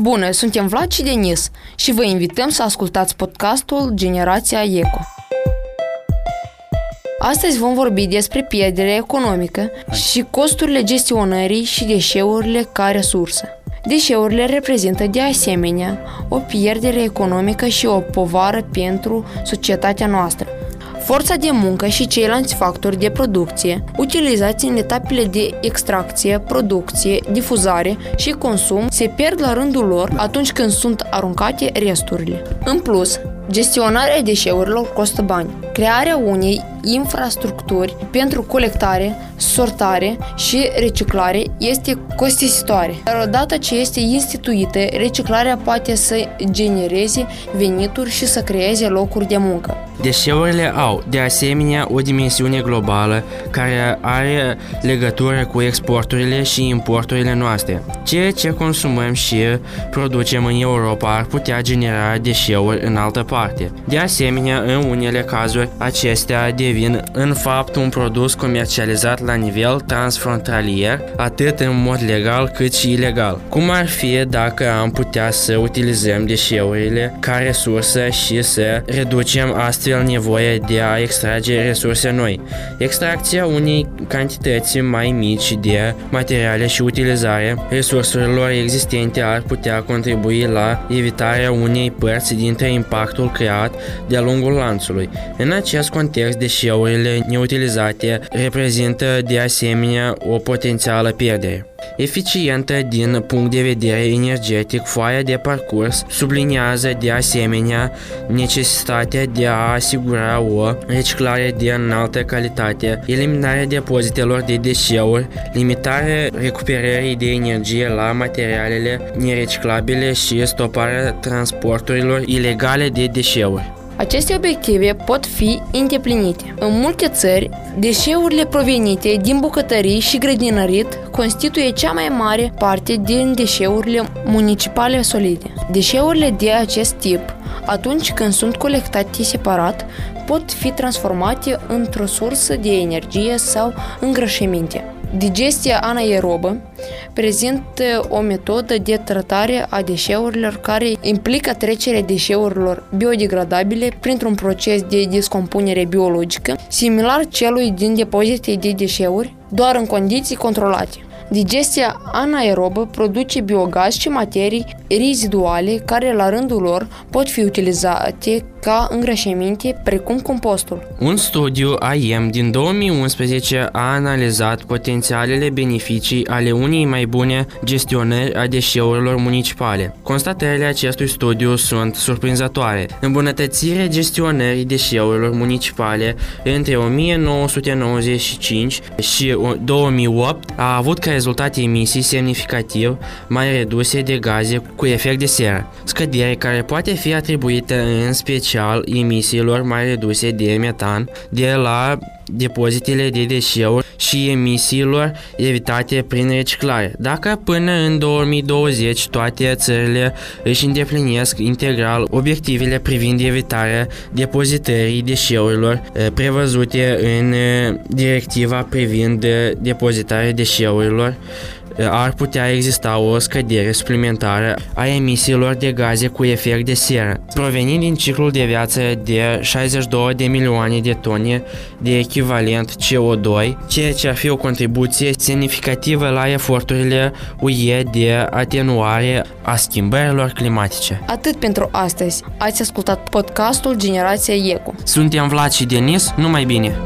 Bună, suntem Vlad și Denis și vă invităm să ascultați podcastul Generația Eco. Astăzi vom vorbi despre pierderea economică și costurile gestionării și deșeurile ca resursă. Deșeurile reprezintă de asemenea o pierdere economică și o povară pentru societatea noastră. Forța de muncă și ceilalți factori de producție, utilizați în etapele de extracție, producție, difuzare și consum, se pierd la rândul lor atunci când sunt aruncate resturile. În plus, gestionarea deșeurilor costă bani. Crearea unei infrastructuri pentru colectare, sortare și reciclare este costisitoare. Dar odată ce este instituită, reciclarea poate să genereze venituri și să creeze locuri de muncă. Deșeurile au, de asemenea, o dimensiune globală care are legătură cu exporturile și importurile noastre. Ceea ce consumăm și producem în Europa ar putea genera deșeuri în altă parte. De asemenea, în unele cazuri, acestea devin în fapt un produs comercializat la nivel transfrontalier, atât în mod legal cât și ilegal. Cum ar fi dacă am putea să utilizăm deșeurile ca resursă și să reducem astfel astfel nevoie de a extrage resurse noi. Extracția unei cantități mai mici de materiale și utilizarea resurselor existente ar putea contribui la evitarea unei părți dintre impactul creat de-a lungul lanțului. În acest context, deșeurile neutilizate reprezintă de asemenea o potențială pierdere. Eficientă din punct de vedere energetic, foaia de parcurs subliniază de asemenea necesitatea de a asigura o reciclare de înaltă calitate, eliminarea depozitelor de deșeuri, limitarea recuperării de energie la materialele nereciclabile și stoparea transporturilor ilegale de deșeuri. Aceste obiective pot fi îndeplinite. În multe țări, deșeurile provenite din bucătării și grădinărit constituie cea mai mare parte din deșeurile municipale solide. Deșeurile de acest tip, atunci când sunt colectate separat, pot fi transformate într-o sursă de energie sau îngrășăminte. Digestia anaerobă prezintă o metodă de tratare a deșeurilor care implică trecerea deșeurilor biodegradabile printr-un proces de descompunere biologică, similar celui din depozite de deșeuri, doar în condiții controlate. Digestia anaerobă produce biogaz și materii reziduale care la rândul lor pot fi utilizate ca îngrășăminte, precum compostul. Un studiu AIM din 2011 a analizat potențialele beneficii ale unei mai bune gestionări a deșeurilor municipale. Constatările acestui studiu sunt surprinzătoare. Îmbunătățirea gestionării deșeurilor municipale între 1995 și 2008 a avut ca rezultat emisii semnificativ mai reduse de gaze cu efect de seră, scădere care poate fi atribuită în special emisiilor mai reduse de metan de la depozitele de deșeuri și emisiilor evitate prin reciclare. Dacă până în 2020 toate țările își îndeplinesc integral obiectivele privind evitarea depozitării deșeurilor eh, prevăzute în eh, directiva privind eh, depozitarea deșeurilor, ar putea exista o scădere suplimentară a emisiilor de gaze cu efect de seră, provenind din ciclul de viață de 62 de milioane de tone de echivalent CO2, ceea ce ar fi o contribuție semnificativă la eforturile UE de atenuare a schimbărilor climatice. Atât pentru astăzi. Ați ascultat podcastul Generația ECO. Suntem Vlad și Denis, numai bine!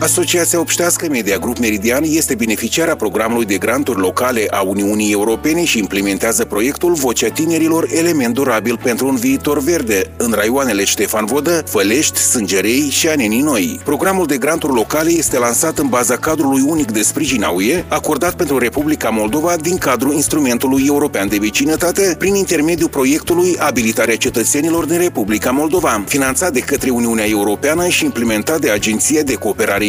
Asociația Obștească Media Grup Meridian este beneficiara programului de granturi locale a Uniunii Europene și implementează proiectul Vocea Tinerilor Element Durabil pentru un viitor verde în raioanele Ștefan Vodă, Fălești, Sângerei și Anenii Noi. Programul de granturi locale este lansat în baza cadrului unic de sprijin a UE, acordat pentru Republica Moldova din cadrul instrumentului european de vecinătate prin intermediul proiectului Abilitarea cetățenilor din Republica Moldova, finanțat de către Uniunea Europeană și implementat de Agenția de Cooperare